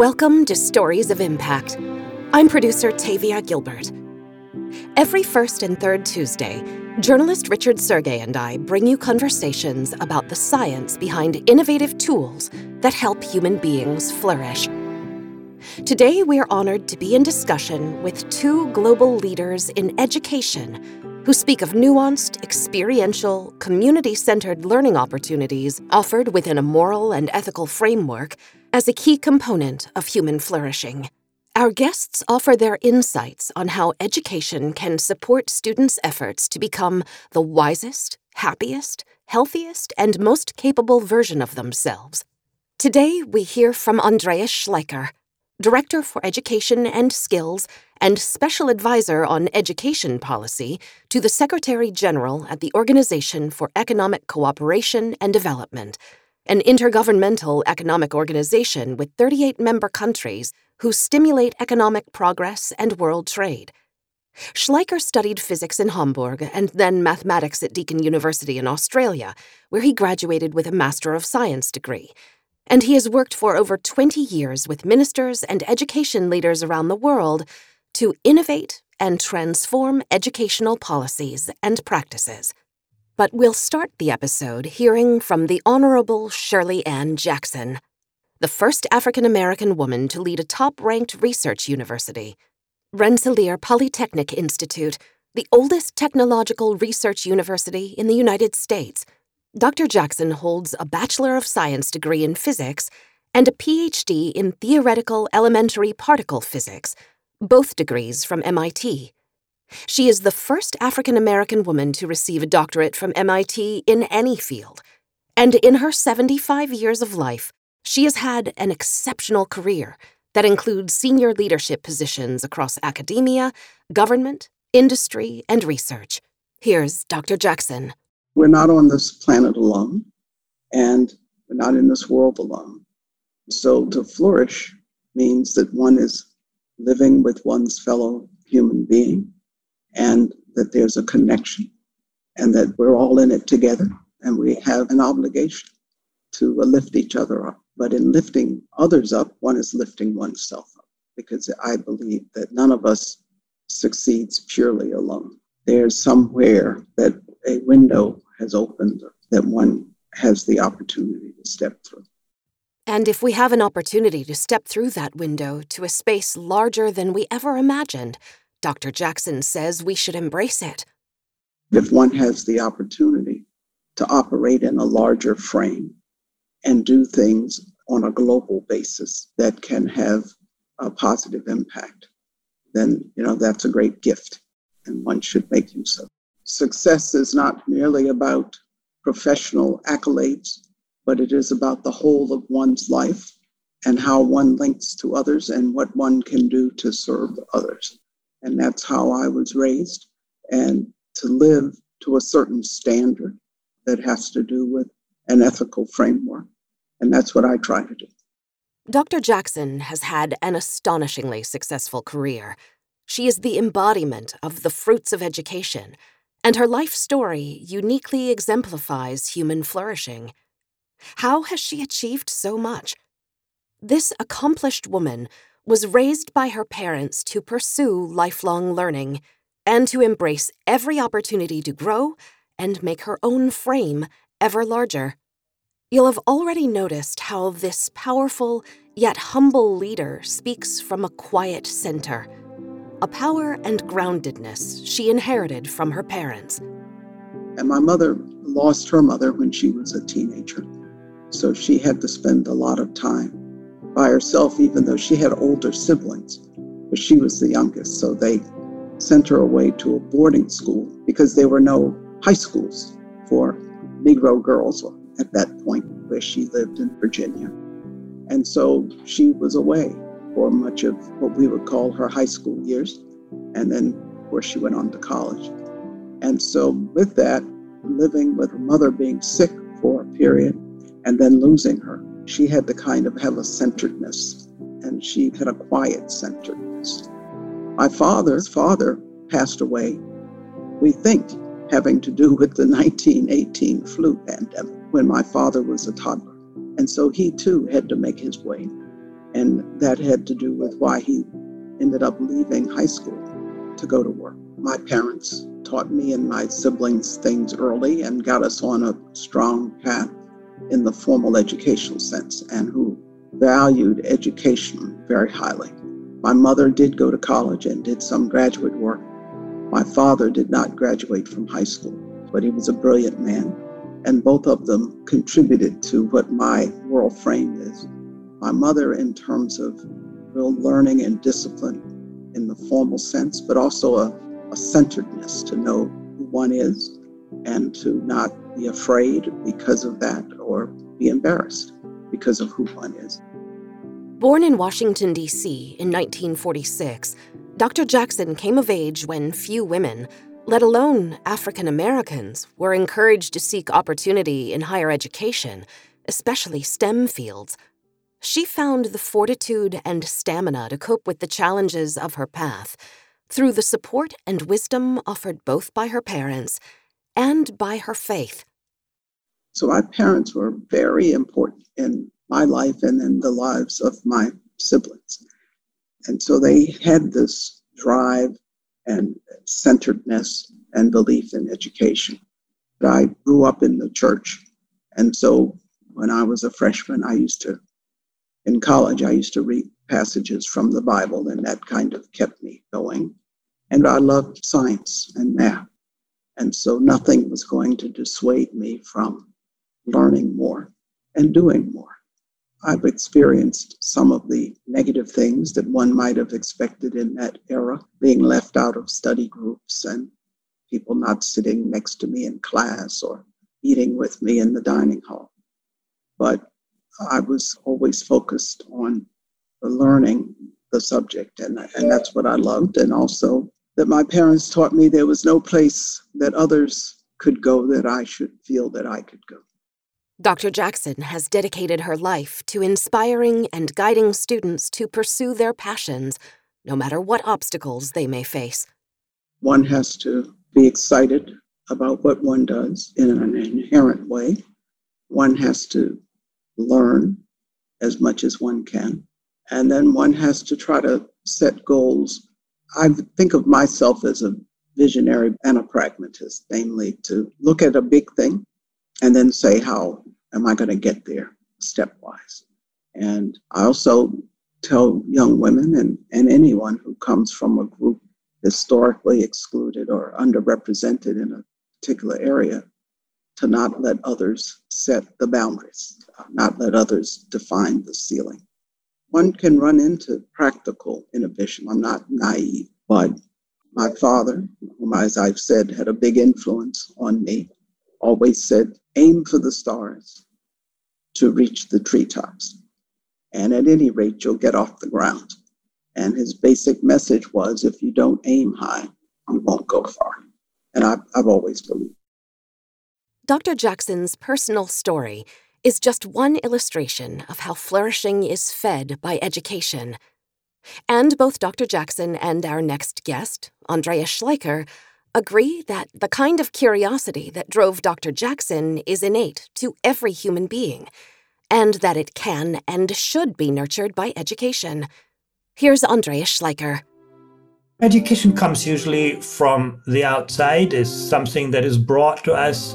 Welcome to Stories of Impact. I'm producer Tavia Gilbert. Every first and third Tuesday, journalist Richard Sergay and I bring you conversations about the science behind innovative tools that help human beings flourish. Today, we are honored to be in discussion with two global leaders in education who speak of nuanced, experiential, community centered learning opportunities offered within a moral and ethical framework as a key component of human flourishing. Our guests offer their insights on how education can support students' efforts to become the wisest, happiest, healthiest, and most capable version of themselves. Today, we hear from Andreas Schleicher, Director for Education and Skills and Special Advisor on Education Policy to the Secretary General at the Organization for Economic Cooperation and Development, an intergovernmental economic organization with 38 member countries who stimulate economic progress and world trade. Schleicher studied physics in Hamburg and then mathematics at Deakin University in Australia, where he graduated with a Master of Science degree and he has worked for over 20 years with ministers and education leaders around the world to innovate and transform educational policies and practices. But we'll start the episode hearing from the Honorable Shirley Ann Jackson, the first African American woman to lead a top ranked research university. Rensselaer Polytechnic Institute, the oldest technological research university in the United States Dr. Jackson holds a Bachelor of Science degree in physics and a PhD in theoretical elementary particle physics, both degrees from MIT. She is the first African American woman to receive a doctorate from MIT in any field, and in her 75 years of life, she has had an exceptional career that includes senior leadership positions across academia, government, industry, and research. Here's Dr. Jackson. We're not on this planet alone, and we're not in this world alone. So to flourish means that one is living with one's fellow human being and that there's a connection and that we're all in it together and we have an obligation to uh, lift each other up. But in lifting others up, one is lifting oneself up because I believe that none of us succeeds purely alone. There's somewhere that a window has opened that one has the opportunity to step through. And if we have an opportunity to step through that window to a space larger than we ever imagined, Dr. Jackson says we should embrace it. If one has the opportunity to operate in a larger frame and do things on a global basis that can have a positive impact, then you know that's a great gift and one should make use of success is not merely about professional accolades, but it is about the whole of one's life and how one links to others and what one can do to serve others. And that's how I was raised. And to live to a certain standard that has to do with an ethical framework. And that's what I try to do. Dr. Jackson has had an astonishingly successful career. She is the embodiment of the fruits of education and her life story uniquely exemplifies human flourishing. How has she achieved so much? This accomplished woman was raised by her parents to pursue lifelong learning and to embrace every opportunity to grow and make her own frame ever larger. You'll have already noticed how this powerful yet humble leader speaks from a quiet center a power and groundedness she inherited from her parents. And my mother lost her mother when she was a teenager. So she had to spend a lot of time by herself, even though she had older siblings. But she was the youngest. So they sent her away to a boarding school because there were no high schools for Negro girls at that point where she lived in Virginia. And so she was away for much of what we would call her high school years. And then, of course, she went on to college. And so, with that, living with her mother being sick for a period and then losing her, she had to kind of have a centeredness and she had a quiet centeredness. My father's father passed away, we think, having to do with the 1918 flu pandemic when my father was a toddler. And so he too had to make his way And that had to do with why he ended up leaving high school to go to work. My parents taught me and my siblings things early and got us on a strong path in the formal educational sense and who valued education very highly. My mother did go to college and did some graduate work. My father did not graduate from high school, but he was a brilliant man. And both of them contributed to what my world frame is. My mother, in terms of real learning and discipline in the formal sense, but also a, a centeredness to know who one is and to not be afraid because of that or be embarrassed because of who one is. Born in Washington, D.C. in 1946, Dr. Jackson came of age when few women, let alone African Americans, were encouraged to seek opportunity in higher education, especially STEM fields. She found the fortitude and stamina to cope with the challenges of her path through the support and wisdom offered both by her parents and by her faith. So, my parents were very important in my life and in the lives of my siblings. And so they had this drive and centeredness and belief in education. I grew up in the church. And so when I was a freshman, I used to, in college, I used to read passages from the Bible, and that kind of kept me going. And I loved science and math. And so nothing was going to dissuade me from learning more and doing more. I've experienced some of the negative things that one might have expected in that era, being left out of study groups and people not sitting next to me in class or eating with me in the dining hall. But I was always focused on the learning the subject, and, and that's what I loved. And also that my parents taught me there was no place that others could go that I should feel that I could go. Dr. Jackson has dedicated her life to inspiring and guiding students to pursue their passions, no matter what obstacles they may face. One has to be excited about what one does in an inherent way. One has to learn as much as one can. And then one has to try to set goals. I think of myself as a visionary and a pragmatist, namely to look at a big thing and then say, how am I going to get there stepwise? And I also tell young women and, and anyone who comes from a group historically excluded or underrepresented in a particular area to not let others set the boundaries, not let others define the ceiling. One can run into practical inhibition. I'm not naive, but my father, whom, as I've said, had a big influence on me, always said, aim for the stars to reach the treetops. And at any rate, you'll get off the ground. And his basic message was if you don't aim high, you won't go far. And I've, I've always believed. Dr. Jackson's personal story is just one illustration of how flourishing is fed by education. And both Dr. Jackson and our next guest, Andrea Schleicher, agree that the kind of curiosity that drove Dr. Jackson is innate to every human being, and that it can and should be nurtured by education. Here's Andreas Schleicher. Education comes usually from the outside, is something that is brought to us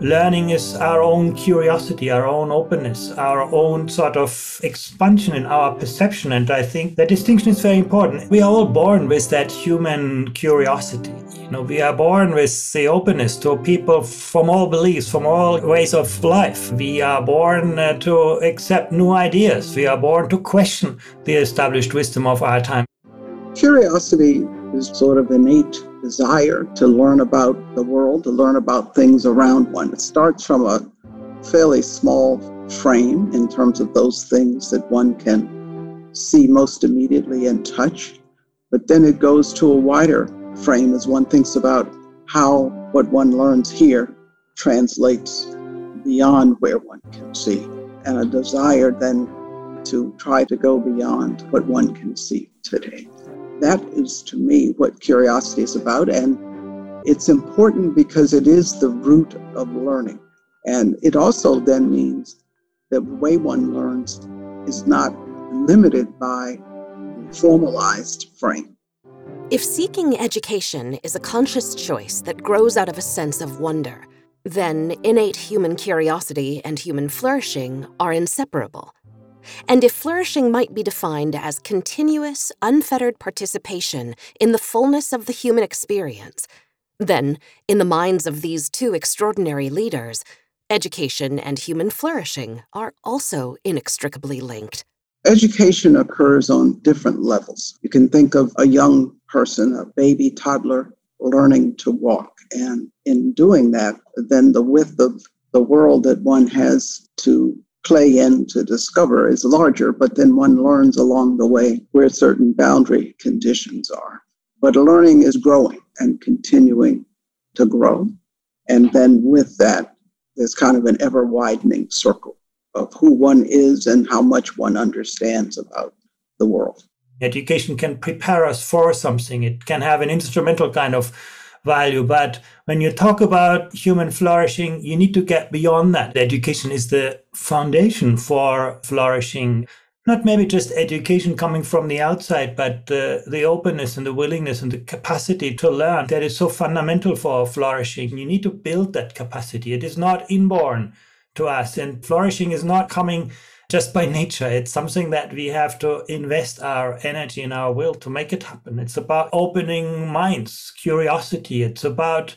learning is our own curiosity, our own openness, our own sort of expansion in our perception. And I think that distinction is very important. We are all born with that human curiosity. You know, we are born with the openness to people from all beliefs, from all ways of life. We are born uh, to accept new ideas. We are born to question the established wisdom of our time. Curiosity is sort of innate desire to learn about the world, to learn about things around one. It starts from a fairly small frame in terms of those things that one can see most immediately and touch. But then it goes to a wider frame as one thinks about how what one learns here translates beyond where one can see, and a desire then to try to go beyond what one can see today. That is to me what curiosity is about. And it's important because it is the root of learning. And it also then means that the way one learns is not limited by formalized frame. If seeking education is a conscious choice that grows out of a sense of wonder, then innate human curiosity and human flourishing are inseparable. And if flourishing might be defined as continuous, unfettered participation in the fullness of the human experience, then, in the minds of these two extraordinary leaders, education and human flourishing are also inextricably linked. Education occurs on different levels. You can think of a young person, a baby toddler, learning to walk. And in doing that, then the width of the world that one has to play in to discover is larger, but then one learns along the way where certain boundary conditions are. But learning is growing and continuing to grow. And then with that, there's kind of an ever widening circle of who one is and how much one understands about the world. Education can prepare us for something, it can have an instrumental kind of value. But when you talk about human flourishing, you need to get beyond that. Education is the foundation for flourishing. Not maybe just education coming from the outside, but uh, the openness and the willingness and the capacity to learn that is so fundamental for flourishing. You need to build that capacity. It is not inborn to us. And flourishing is not coming just by nature. It's something that we have to invest our energy and our will to make it happen. It's about opening minds, curiosity. It's about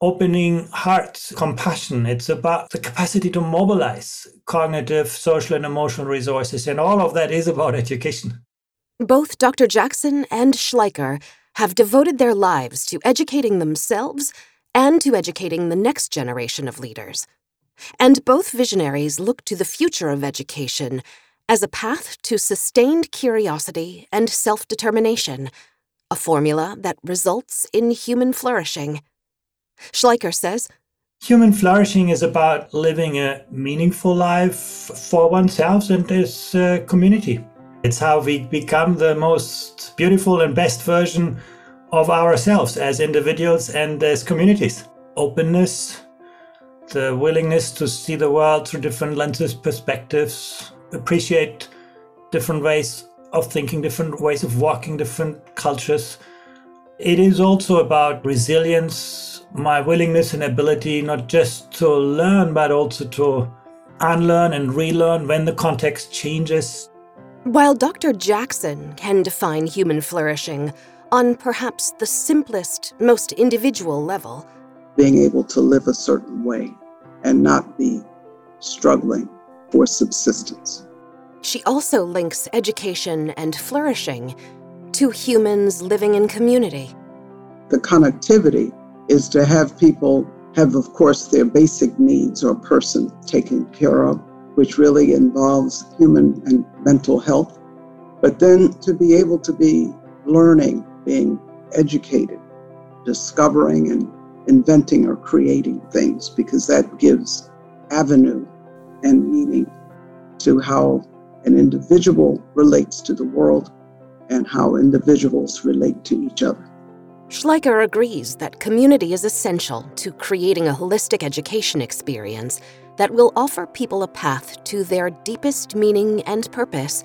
opening hearts, compassion. It's about the capacity to mobilize cognitive, social, and emotional resources. And all of that is about education. Both Dr. Jackson and Schleicher have devoted their lives to educating themselves and to educating the next generation of leaders. And both visionaries look to the future of education as a path to sustained curiosity and self determination, a formula that results in human flourishing. Schleicher says Human flourishing is about living a meaningful life for oneself and his uh, community. It's how we become the most beautiful and best version of ourselves as individuals and as communities. Openness, the willingness to see the world through different lenses, perspectives, appreciate different ways of thinking, different ways of walking, different cultures. It is also about resilience, my willingness and ability not just to learn, but also to unlearn and relearn when the context changes. While Dr. Jackson can define human flourishing on perhaps the simplest, most individual level, being able to live a certain way and not be struggling for subsistence. She also links education and flourishing to humans living in community. The connectivity is to have people have, of course, their basic needs or person taken care of, which really involves human and mental health. But then to be able to be learning, being educated, discovering and inventing or creating things because that gives avenue and meaning to how an individual relates to the world and how individuals relate to each other. Schleicher agrees that community is essential to creating a holistic education experience that will offer people a path to their deepest meaning and purpose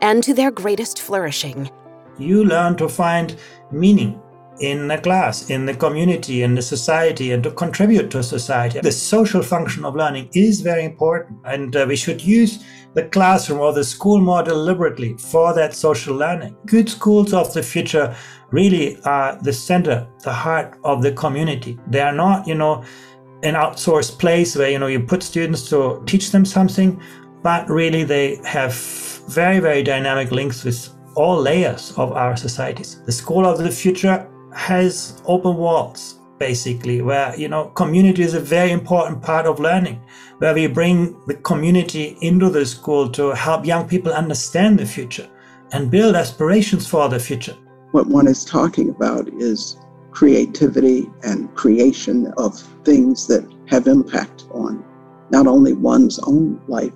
and to their greatest flourishing. You learn to find meaning in the class, in the community, in the society, and to contribute to society. The social function of learning is very important, and uh, we should use the classroom or the school more deliberately for that social learning. Good schools of the future really are the center, the heart of the community. They are not, you know, an outsourced place where, you know, you put students to teach them something, but really they have very, very dynamic links with all layers of our societies. The school of the future has open walls basically where you know community is a very important part of learning where we bring the community into the school to help young people understand the future and build aspirations for the future. What one is talking about is creativity and creation of things that have impact on not only one's own life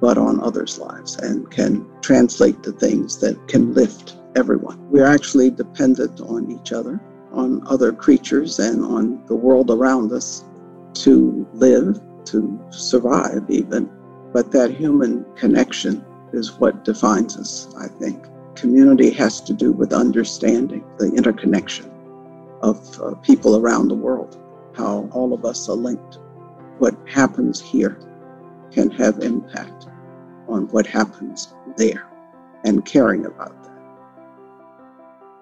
but on others lives and can translate to things that can lift everyone. We're actually dependent on each other, on other creatures, and on the world around us to live, to survive, even. But that human connection is what defines us, I think. Community has to do with understanding the interconnection of uh, people around the world, how all of us are linked. What happens here can have impact on what happens there and caring about that.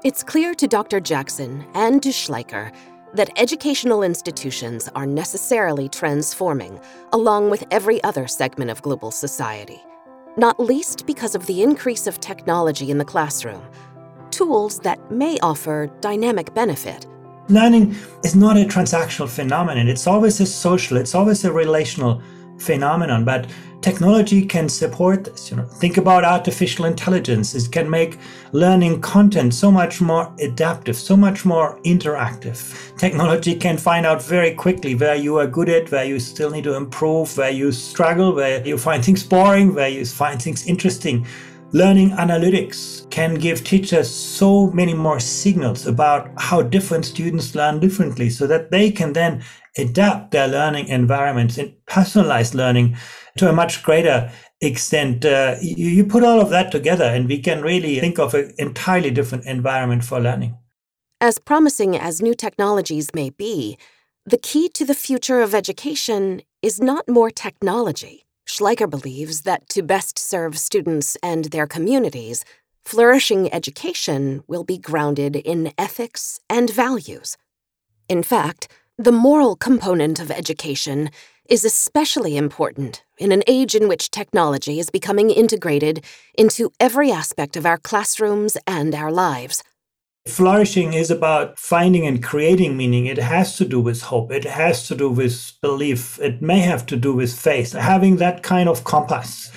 It's clear to Dr. Jackson and to Schleicher that educational institutions are necessarily transforming along with every other segment of global society, not least because of the increase of technology in the classroom, tools that may offer dynamic benefit. Learning is not a transactional phenomenon, it's always a social, it's always a relational phenomenon, but technology can support this. You know, think about artificial intelligence. It can make learning content so much more adaptive, so much more interactive. Technology can find out very quickly where you are good at, where you still need to improve, where you struggle, where you find things boring, where you find things interesting. Learning analytics can give teachers so many more signals about how different students learn differently so that they can then adapt their learning environments and personalize learning to a much greater extent. Uh, you, you put all of that together, and we can really think of an entirely different environment for learning. As promising as new technologies may be, the key to the future of education is not more technology. Schleicher believes that to best serve students and their communities, flourishing education will be grounded in ethics and values. In fact, the moral component of education is especially important in an age in which technology is becoming integrated into every aspect of our classrooms and our lives. Flourishing is about finding and creating meaning. It has to do with hope. It has to do with belief. It may have to do with faith. Having that kind of compass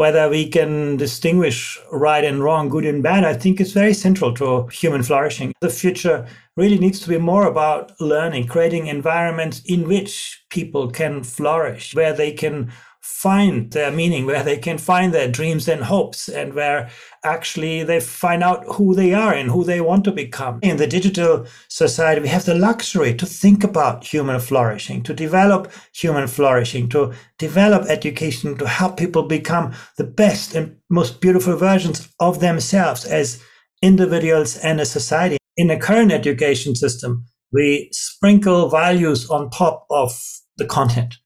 whether we can distinguish right and wrong, good and bad, I think is very central to human flourishing. The future really needs to be more about learning, creating environments in which people can flourish, where they can find their meaning, where they can find their dreams and hopes, and where actually they find out who they are and who they want to become. In the digital society, we have the luxury to think about human flourishing, to develop human flourishing, to develop education to help people become the best and most beautiful versions of themselves as individuals and a society. In the current education system, we sprinkle values on top of the content.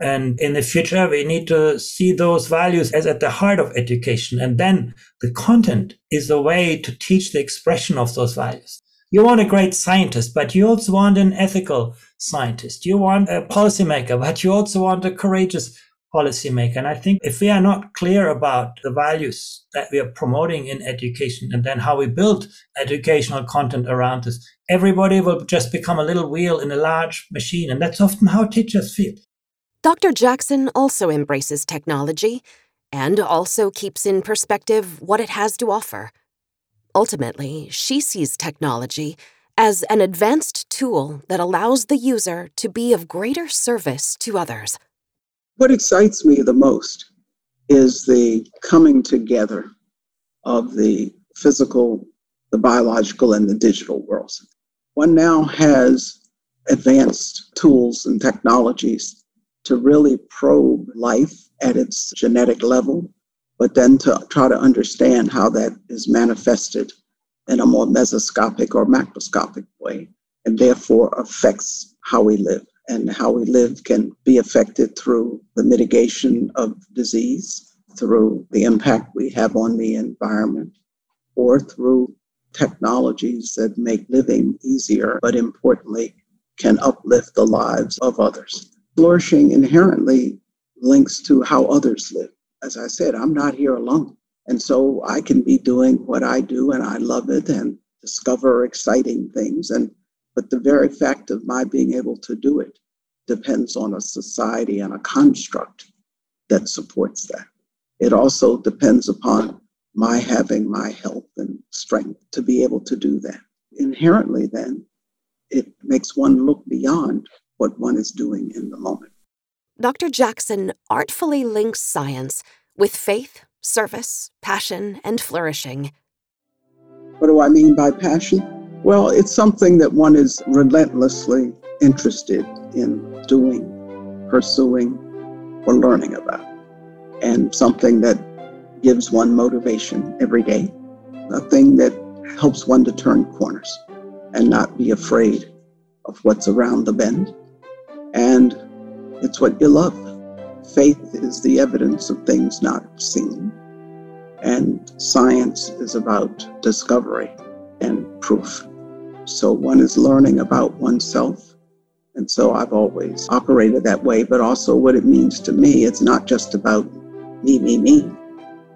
And in the future, we need to see those values as at the heart of education. And then the content is the way to teach the expression of those values. You want a great scientist, but you also want an ethical scientist. You want a policymaker, but you also want a courageous policymaker. And I think if we are not clear about the values that we are promoting in education and then how we build educational content around this, everybody will just become a little wheel in a large machine. And that's often how teachers feel. Dr. Jackson also embraces technology and also keeps in perspective what it has to offer. Ultimately, she sees technology as an advanced tool that allows the user to be of greater service to others. What excites me the most is the coming together of the physical, the biological, and the digital worlds. One now has advanced tools and technologies to really probe life at its genetic level, but then to try to understand how that is manifested in a more mesoscopic or macroscopic way, and therefore affects how we live. And how we live can be affected through the mitigation of disease, through the impact we have on the environment, or through technologies that make living easier, but importantly, can uplift the lives of others flourishing inherently links to how others live. As I said, I'm not here alone. And so I can be doing what I do and I love it and discover exciting things. And but the very fact of my being able to do it depends on a society and a construct that supports that. It also depends upon my having my health and strength to be able to do that. Inherently, then, it makes one look beyond what one is doing in the moment. Dr. Jackson artfully links science with faith, service, passion, and flourishing. What do I mean by passion? Well, it's something that one is relentlessly interested in doing, pursuing, or learning about, and something that gives one motivation every day, a thing that helps one to turn corners and not be afraid of what's around the bend. And it's what you love. Faith is the evidence of things not seen, and science is about discovery and proof. So one is learning about oneself. And so I've always operated that way, but also what it means to me. It's not just about me, me, me.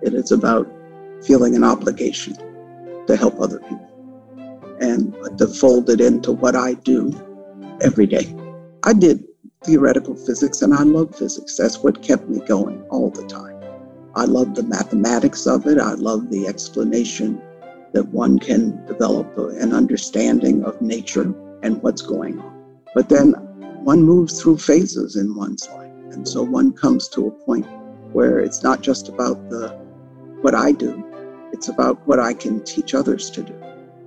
It is about feeling an obligation to help other people and to fold it into what I do every day. I did theoretical physics and I love physics. That's what kept me going all the time. I love the mathematics of it. I love the explanation that one can develop an understanding of nature and what's going on. But then one moves through phases in one's life. And so one comes to a point where it's not just about the what I do, it's about what I can teach others to do.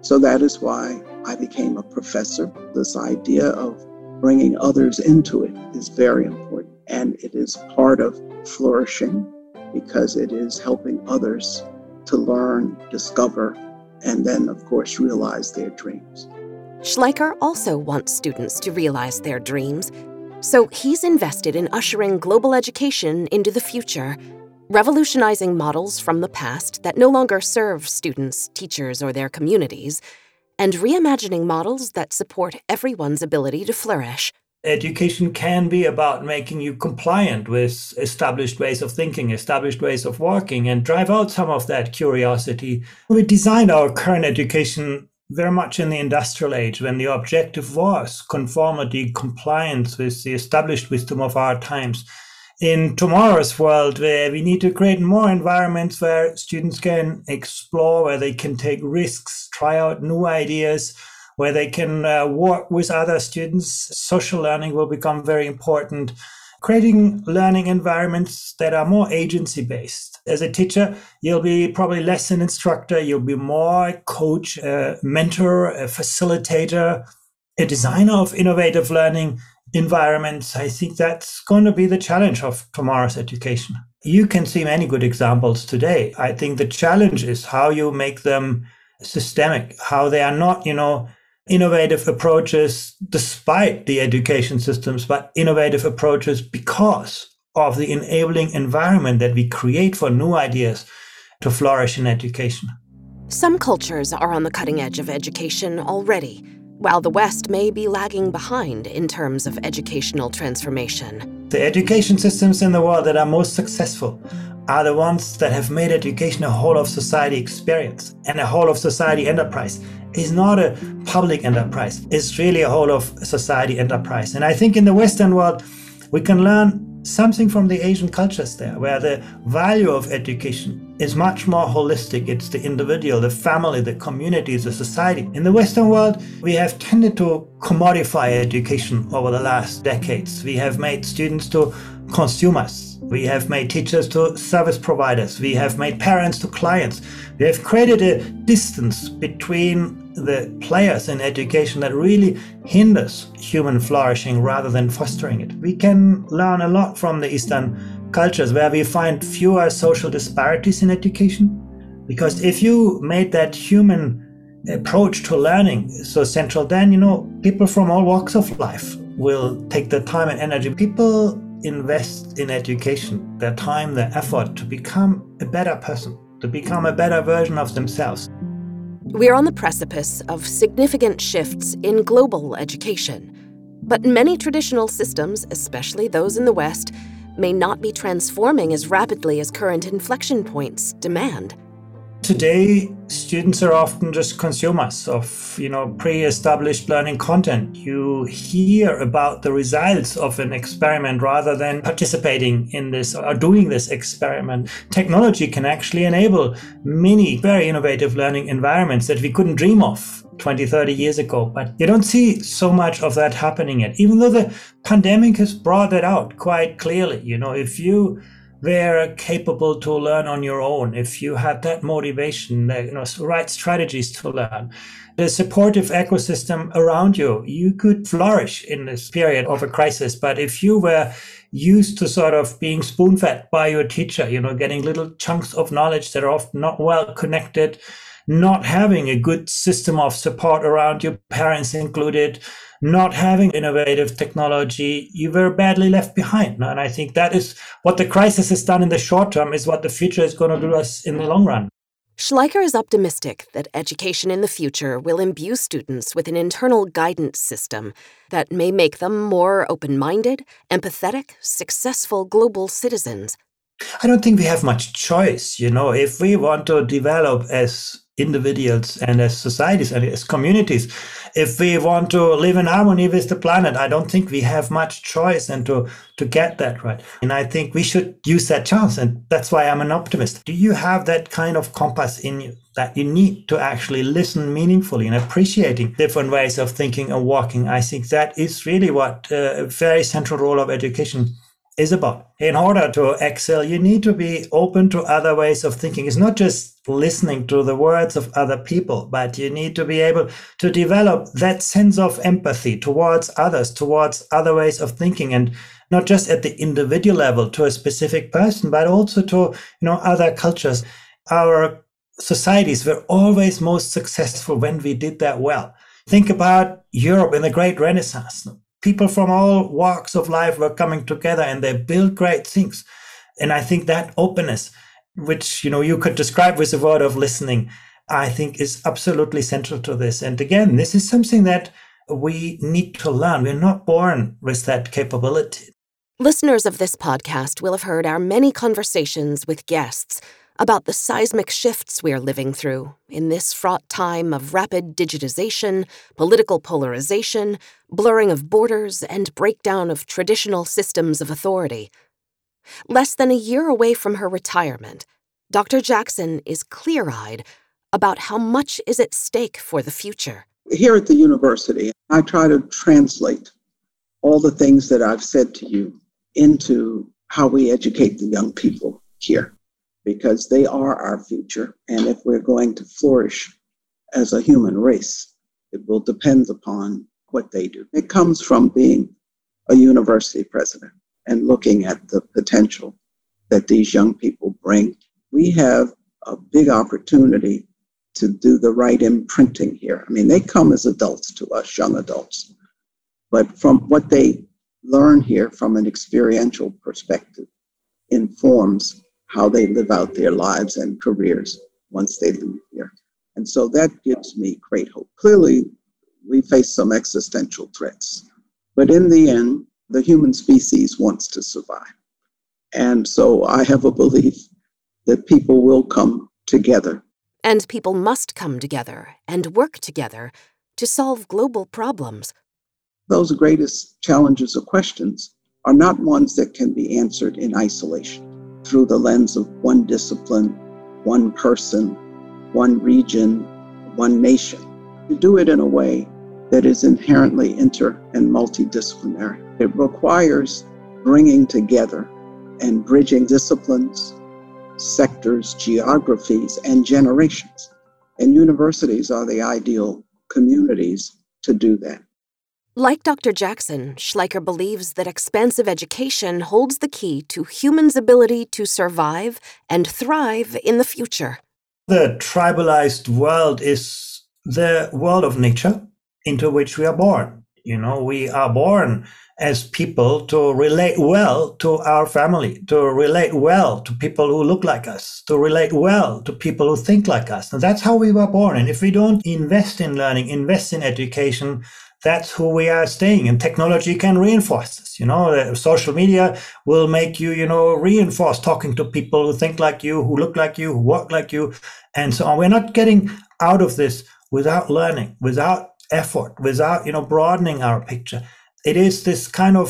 So that is why I became a professor. This idea of bringing others into it is very important. And it is part of flourishing because it is helping others to learn, discover, and then, of course, realize their dreams. Schleicher also wants students to realize their dreams, so he's invested in ushering global education into the future, revolutionizing models from the past that no longer serve students, teachers, or their communities, and reimagining models that support everyone's ability to flourish education can be about making you compliant with established ways of thinking, established ways of working, and drive out some of that curiosity. We designed our current education very much in the industrial age when the objective was conformity, compliance with the established wisdom of our times. In tomorrow's world, where we need to create more environments where students can explore, where they can take risks, try out new ideas, where they can uh, work with other students. Social learning will become very important. Creating learning environments that are more agency based. As a teacher, you'll be probably less an instructor, you'll be more a coach, a mentor, a facilitator, a designer of innovative learning environments. I think that's going to be the challenge of tomorrow's education. You can see many good examples today. I think the challenge is how you make them systemic, how they are not, you know, innovative approaches despite the education systems, but innovative approaches because of the enabling environment that we create for new ideas to flourish in education. Some cultures are on the cutting edge of education already, while the West may be lagging behind in terms of educational transformation. The education systems in the world that are most successful are the ones that have made education a whole of society experience and a whole of society enterprise It's not a public enterprise. It's really a whole of society enterprise. And I think in the Western world, we can learn something from the Asian cultures there, where the value of education is much more holistic. It's the individual, the family, the community, the society. In the Western world, we have tended to commodify education over the last decades. We have made students to consumers. We have made teachers to service providers. We have made parents to clients. We have created a distance between the players in education that really hinders human flourishing rather than fostering it. We can learn a lot from the Eastern cultures where we find fewer social disparities in education. Because if you made that human approach to learning so central, then, you know, people from all walks of life will take the time and energy. People invest in education, their time, their effort to become a better person, to become a better version of themselves. We're on the precipice of significant shifts in global education. But many traditional systems, especially those in the West, may not be transforming as rapidly as current inflection points demand. Today, students are often just consumers of, you know, pre-established learning content. You hear about the results of an experiment rather than participating in this or doing this experiment. Technology can actually enable many very innovative learning environments that we couldn't dream of 20, 30 years ago. But you don't see so much of that happening yet, even though the pandemic has brought that out quite clearly. You know, if you they're capable to learn on your own. If you had that motivation, the you know, right strategies to learn, the supportive ecosystem around you, you could flourish in this period of a crisis. But if you were used to sort of being spoon fed by your teacher, you know, getting little chunks of knowledge that are often not well connected, not having a good system of support around you, parents included, not having innovative technology, you were badly left behind. And I think that is what the crisis has done in the short term, is what the future is going to do us in the long run. Schleicher is optimistic that education in the future will imbue students with an internal guidance system that may make them more open minded, empathetic, successful global citizens. I don't think we have much choice. You know, if we want to develop as individuals and as societies and as communities. If we want to live in harmony with the planet, I don't think we have much choice and to, to get that right. And I think we should use that chance. And that's why I'm an optimist. Do you have that kind of compass in you that you need to actually listen meaningfully and appreciating different ways of thinking and walking? I think that is really what uh, a very central role of education is about. In order to excel, you need to be open to other ways of thinking. It's not just listening to the words of other people, but you need to be able to develop that sense of empathy towards others, towards other ways of thinking, and not just at the individual level to a specific person, but also to you know other cultures. Our societies were always most successful when we did that well. Think about Europe in the Great Renaissance people from all walks of life were coming together and they built great things. And I think that openness, which you know you could describe with the word of listening, I think is absolutely central to this. And again, this is something that we need to learn. We're not born with that capability. Listeners of this podcast will have heard our many conversations with guests about the seismic shifts we are living through in this fraught time of rapid digitization, political polarization, blurring of borders, and breakdown of traditional systems of authority. Less than a year away from her retirement, Dr. Jackson is clear eyed about how much is at stake for the future. Here at the university, I try to translate all the things that I've said to you into how we educate the young people here because they are our future. And if we're going to flourish as a human race, it will depend upon what they do. It comes from being a university president and looking at the potential that these young people bring. We have a big opportunity to do the right imprinting here. I mean, they come as adults to us, young adults, but from what they learn here from an experiential perspective informs how they live out their lives and careers once they leave here. And so that gives me great hope. Clearly, we face some existential threats, but in the end, the human species wants to survive. And so I have a belief that people will come together. And people must come together and work together to solve global problems. Those greatest challenges or questions are not ones that can be answered in isolation through the lens of one discipline, one person, one region, one nation. To do it in a way that is inherently inter and multidisciplinary. It requires bringing together and bridging disciplines, sectors, geographies, and generations. And universities are the ideal communities to do that. Like Dr. Jackson, Schleicher believes that expansive education holds the key to humans' ability to survive and thrive in the future. The tribalized world is the world of nature into which we are born. You know, we are born as people to relate well to our family, to relate well to people who look like us, to relate well to people who think like us. And that's how we were born. And if we don't invest in learning, invest in education, that's who we are staying and technology can reinforce this you know? Uh, social media will make you you know reinforce talking to people who think like you who look like you who walk like you and so on. We're not getting out of this without learning without effort without you know broadening our picture. It is this kind of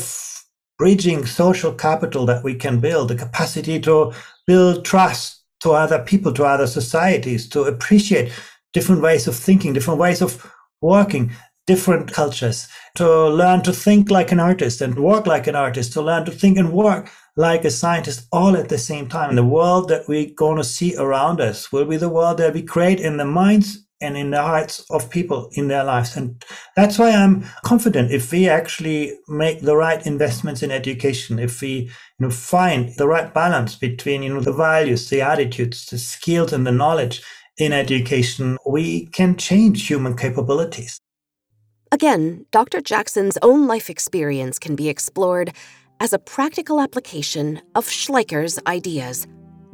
bridging social capital that we can build the capacity to build trust to other people to other societies to appreciate different ways of thinking different ways of working different cultures, to learn to think like an artist and work like an artist, to learn to think and work like a scientist all at the same time. And the world that we're going to see around us will be the world that we create in the minds and in the hearts of people in their lives. And that's why I'm confident if we actually make the right investments in education, if we you know, find the right balance between you know, the values, the attitudes, the skills, and the knowledge in education, we can change human capabilities. Again, Dr. Jackson's own life experience can be explored as a practical application of Schleicher's ideas.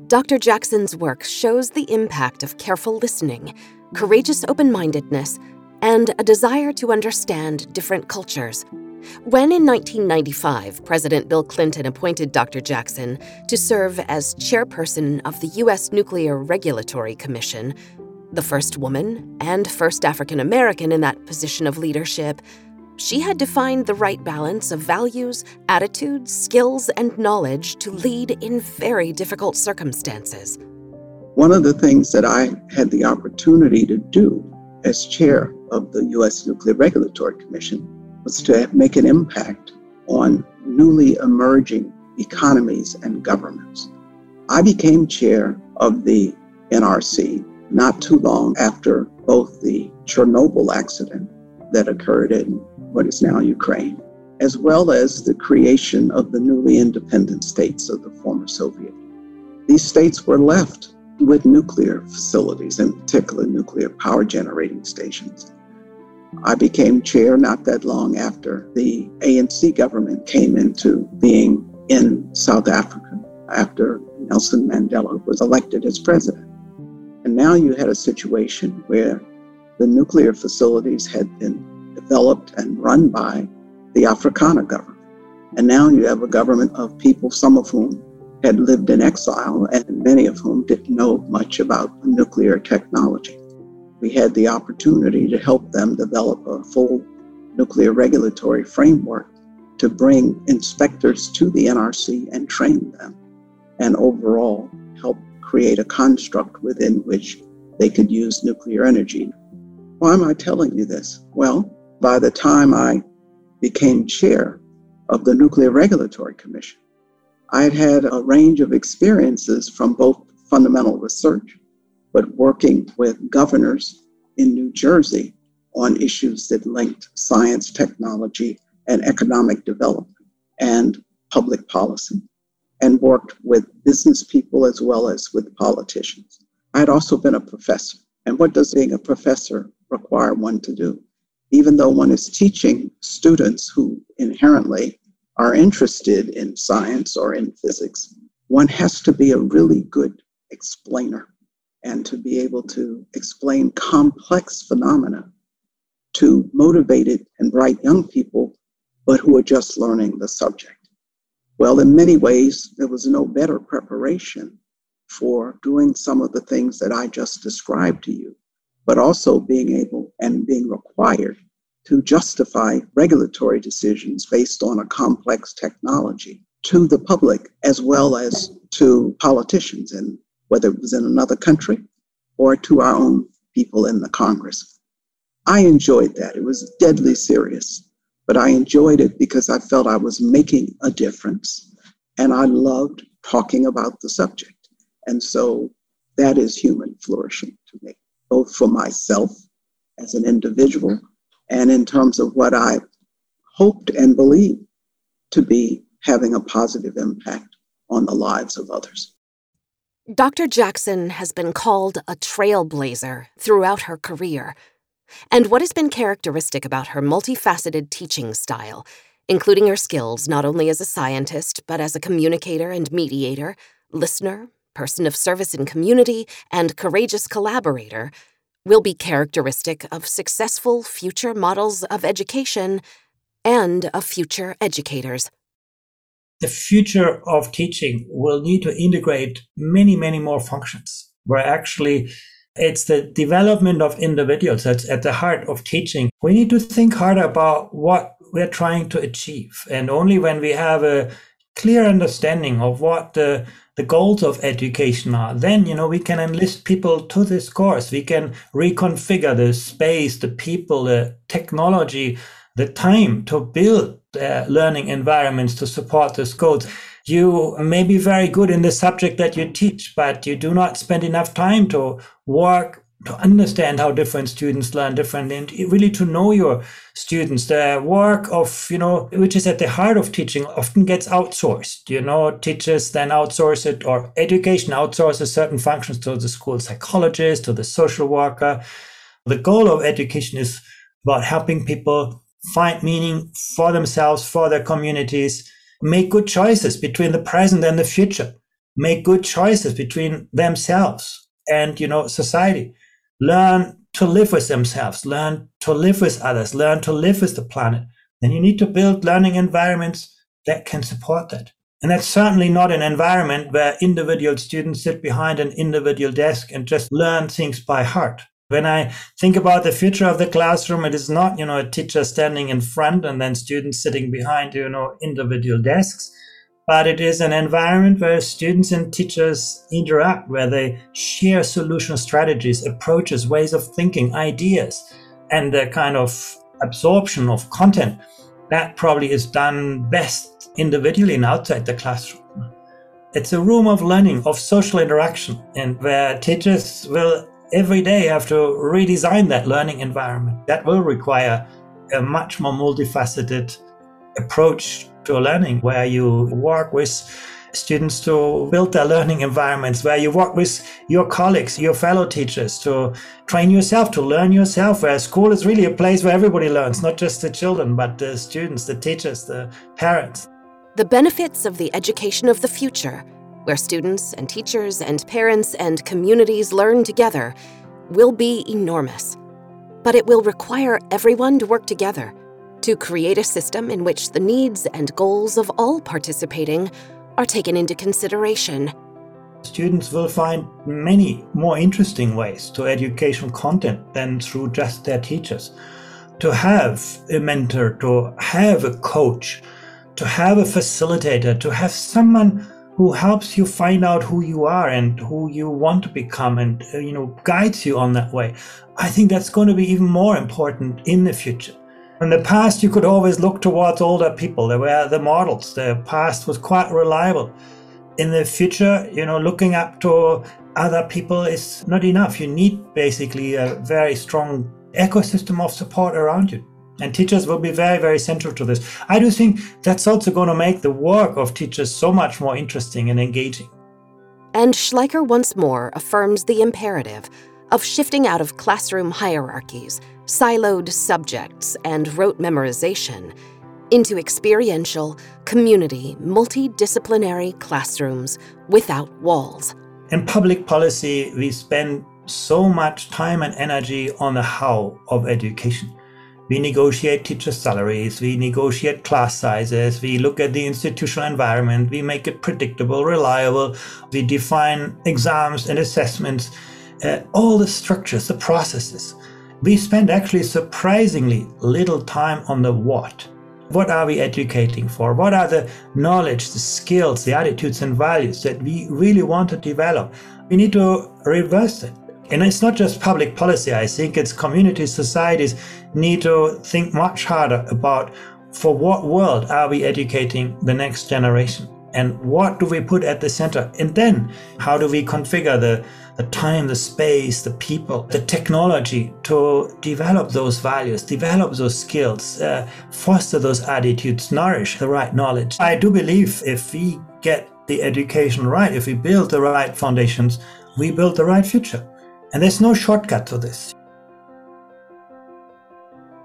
Dr. Jackson's work shows the impact of careful listening, courageous open mindedness, and a desire to understand different cultures. When in 1995 President Bill Clinton appointed Dr. Jackson to serve as chairperson of the U.S. Nuclear Regulatory Commission, the first woman and first African American in that position of leadership, she had to find the right balance of values, attitudes, skills, and knowledge to lead in very difficult circumstances. One of the things that I had the opportunity to do as chair of the U.S. Nuclear Regulatory Commission was to make an impact on newly emerging economies and governments. I became chair of the NRC not too long after both the Chernobyl accident that occurred in what is now Ukraine, as well as the creation of the newly independent states of the former Soviet. These states were left with nuclear facilities, in particular nuclear power generating stations. I became chair not that long after the ANC government came into being in South Africa after Nelson Mandela was elected as president. And now you had a situation where the nuclear facilities had been developed and run by the Afrikaner government. And now you have a government of people, some of whom had lived in exile and many of whom didn't know much about nuclear technology. We had the opportunity to help them develop a full nuclear regulatory framework to bring inspectors to the NRC and train them, and overall help create a construct within which they could use nuclear energy. Why am I telling you this? Well, by the time I became chair of the Nuclear Regulatory Commission, I had had a range of experiences from both fundamental research, but working with governors in New Jersey on issues that linked science, technology, and economic development and public policy, and worked with business people as well as with politicians. I had also been a professor. And what does being a professor require one to do? even though one is teaching students who inherently are interested in science or in physics, one has to be a really good explainer and to be able to explain complex phenomena to motivated and bright young people, but who are just learning the subject. Well, in many ways, there was no better preparation for doing some of the things that I just described to you but also being able and being required to justify regulatory decisions based on a complex technology to the public as well as to politicians, and whether it was in another country or to our own people in the Congress. I enjoyed that. It was deadly serious, but I enjoyed it because I felt I was making a difference and I loved talking about the subject. And so that is human flourishing to me both for myself as an individual and in terms of what I hoped and believed to be having a positive impact on the lives of others. Dr. Jackson has been called a trailblazer throughout her career. And what has been characteristic about her multifaceted teaching style, including her skills not only as a scientist, but as a communicator and mediator, listener, person of service in community, and courageous collaborator will be characteristic of successful future models of education and of future educators. The future of teaching will need to integrate many, many more functions where actually it's the development of individuals that's at the heart of teaching. We need to think harder about what we're trying to achieve. And only when we have a clear understanding of what the the goals of education are, then you know we can enlist people to this course. We can reconfigure the space, the people, the technology, the time to build uh, learning environments to support this goals. You may be very good in the subject that you teach, but you do not spend enough time to work to understand how different students learn differently and really to know your students. The work of you know which is at the heart of teaching often gets outsourced you know teachers then outsource it or education outsources certain functions to the school psychologist to the social worker. The goal of education is about helping people find meaning for themselves for their communities make good choices between the present and the future. Make good choices between themselves and you know society. Learn to live with themselves, learn to live with others, learn to live with the planet, then you need to build learning environments that can support that. And that's certainly not an environment where individual students sit behind an individual desk and just learn things by heart. When I think about the future of the classroom, it is not, you know, a teacher standing in front and then students sitting behind, you know, individual desks but it is an environment where students and teachers interact, where they share solution strategies, approaches, ways of thinking, ideas, and the kind of absorption of content. That probably is done best individually and outside the classroom. It's a room of learning, of social interaction, and where teachers will every day have to redesign that learning environment. That will require a much more multifaceted approach to learning where you work with students to build their learning environments where you work with your colleagues your fellow teachers to train yourself to learn yourself where school is really a place where everybody learns not just the children but the students the teachers the parents the benefits of the education of the future where students and teachers and parents and communities learn together will be enormous but it will require everyone to work together to create a system in which the needs and goals of all participating are taken into consideration. Students will find many more interesting ways to educational content than through just their teachers. To have a mentor, to have a coach, to have a facilitator, to have someone who helps you find out who you are and who you want to become and uh, you know guides you on that way i think that's going to be even more important in the future in the past, you could always look towards older people. They were the models. The past was quite reliable. In the future, you know, looking up to other people is not enough. You need basically a very strong ecosystem of support around you. And teachers will be very, very central to this. I do think that's also going to make the work of teachers so much more interesting and engaging. And Schleicher once more affirms the imperative of shifting out of classroom hierarchies siloed subjects, and rote memorization into experiential, community, multidisciplinary classrooms without walls. In public policy, we spend so much time and energy on the how of education. We negotiate teacher salaries, we negotiate class sizes, we look at the institutional environment, we make it predictable, reliable, we define exams and assessments, uh, all the structures, the processes we spend actually surprisingly little time on the what. What are we educating for? What are the knowledge, the skills, the attitudes and values that we really want to develop? We need to reverse it. And it's not just public policy, I think it's communities, societies need to think much harder about for what world are we educating the next generation? And what do we put at the center? And then how do we configure the the time, the space, the people, the technology to develop those values, develop those skills, uh, foster those attitudes, nourish the right knowledge. I do believe if we get the education right, if we build the right foundations, we build the right future. And there's no shortcut to this.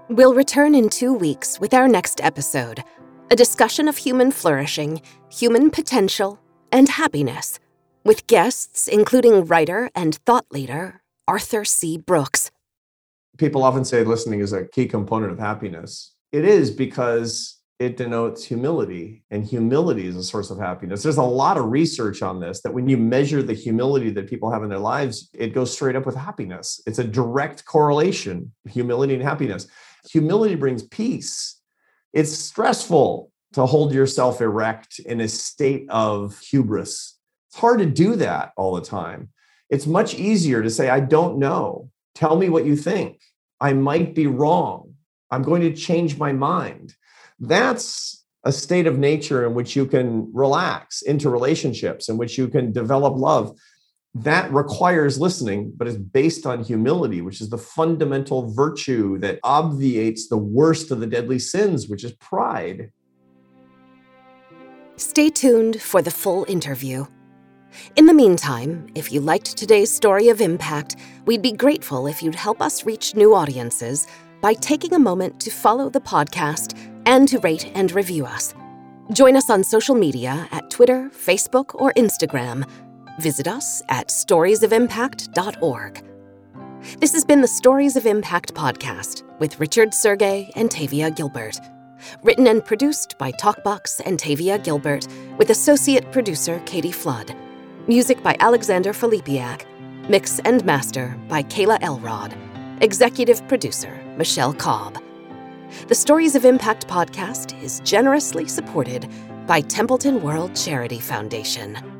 We'll return in two weeks with our next episode a discussion of human flourishing, human potential, and happiness with guests including writer and thought leader Arthur C. Brooks. People often say listening is a key component of happiness. It is because it denotes humility, and humility is a source of happiness. There's a lot of research on this that when you measure the humility that people have in their lives, it goes straight up with happiness. It's a direct correlation, humility and happiness. Humility brings peace. It's stressful to hold yourself erect in a state of hubris it's hard to do that all the time. It's much easier to say, I don't know. Tell me what you think. I might be wrong. I'm going to change my mind. That's a state of nature in which you can relax into relationships, in which you can develop love. That requires listening, but is based on humility, which is the fundamental virtue that obviates the worst of the deadly sins, which is pride. Stay tuned for the full interview. In the meantime, if you liked today's story of impact, we'd be grateful if you'd help us reach new audiences by taking a moment to follow the podcast and to rate and review us. Join us on social media at Twitter, Facebook, or Instagram. Visit us at storiesofimpact.org. This has been the Stories of Impact podcast with Richard Sergay and Tavia Gilbert. Written and produced by Talkbox and Tavia Gilbert, with associate producer Katie Flood. Music by Alexander Filipiak. Mix and master by Kayla Elrod. Executive producer Michelle Cobb. The Stories of Impact podcast is generously supported by Templeton World Charity Foundation.